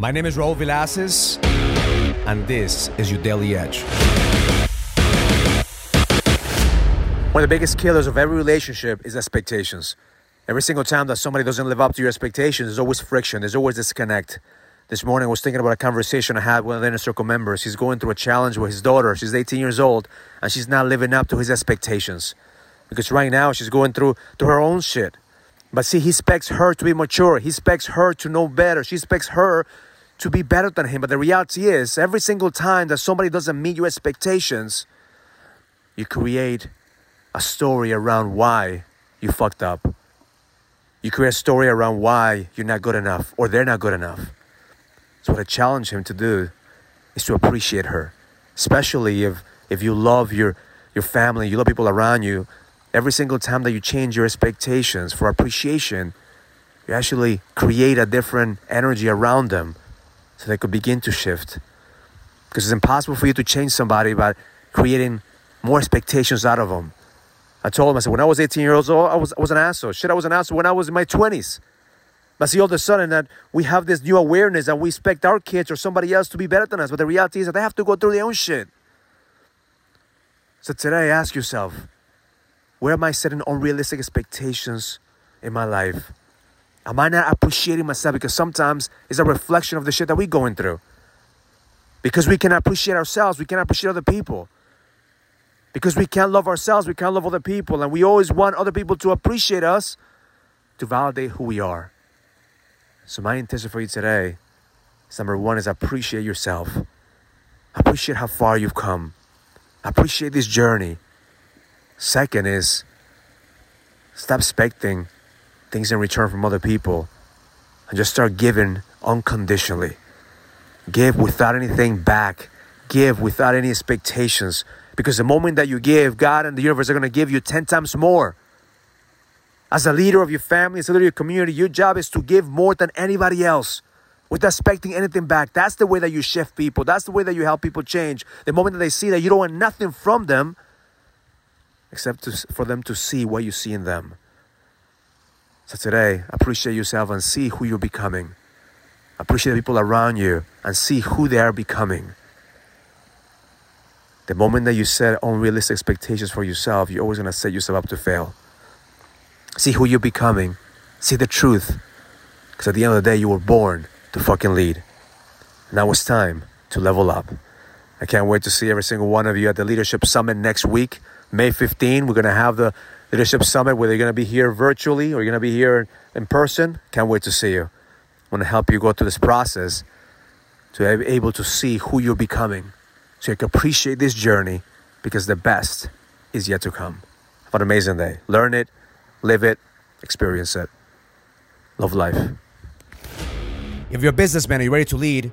My name is Raul Villacis, and this is your Daily Edge. One of the biggest killers of every relationship is expectations. Every single time that somebody doesn't live up to your expectations, there's always friction, there's always disconnect. This morning, I was thinking about a conversation I had with one of the inner circle members. He's going through a challenge with his daughter. She's 18 years old, and she's not living up to his expectations. Because right now, she's going through to her own shit. But see, he expects her to be mature. He expects her to know better. She expects her to be better than him. But the reality is, every single time that somebody doesn't meet your expectations, you create a story around why you fucked up. You create a story around why you're not good enough or they're not good enough. So what I challenge him to do is to appreciate her, especially if if you love your your family, you love people around you, every single time that you change your expectations for appreciation, you actually create a different energy around them so they could begin to shift. Because it's impossible for you to change somebody by creating more expectations out of them. I told him, I said, when I was 18 years old, I was, I was an asshole. Shit, I was an asshole when I was in my 20s. But see, all of a sudden that we have this new awareness and we expect our kids or somebody else to be better than us. But the reality is that they have to go through their own shit. So today, ask yourself, where am I setting unrealistic expectations in my life? Am I not appreciating myself? Because sometimes it's a reflection of the shit that we're going through. Because we can appreciate ourselves, we can appreciate other people. Because we can't love ourselves, we can't love other people. And we always want other people to appreciate us to validate who we are. So my intention for you today is number one is appreciate yourself. Appreciate how far you've come. Appreciate this journey. Second is stop expecting things in return from other people and just start giving unconditionally. Give without anything back. Give without any expectations. Because the moment that you give, God and the universe are going to give you 10 times more. As a leader of your family, as a leader of your community, your job is to give more than anybody else without expecting anything back. That's the way that you shift people. That's the way that you help people change. The moment that they see that you don't want nothing from them, except to, for them to see what you see in them. So today, appreciate yourself and see who you're becoming. Appreciate the people around you and see who they are becoming. The moment that you set unrealistic expectations for yourself, you're always going to set yourself up to fail. See who you're becoming. See the truth. Because at the end of the day, you were born to fucking lead. Now it's time to level up. I can't wait to see every single one of you at the Leadership Summit next week. May 15, we're going to have the Leadership Summit, whether you're going to be here virtually or you're going to be here in person. Can't wait to see you. I want to help you go through this process to be able to see who you're becoming so you can appreciate this journey because the best is yet to come. Have an amazing day. Learn it, live it, experience it. Love life. If you're a businessman, are you ready to lead?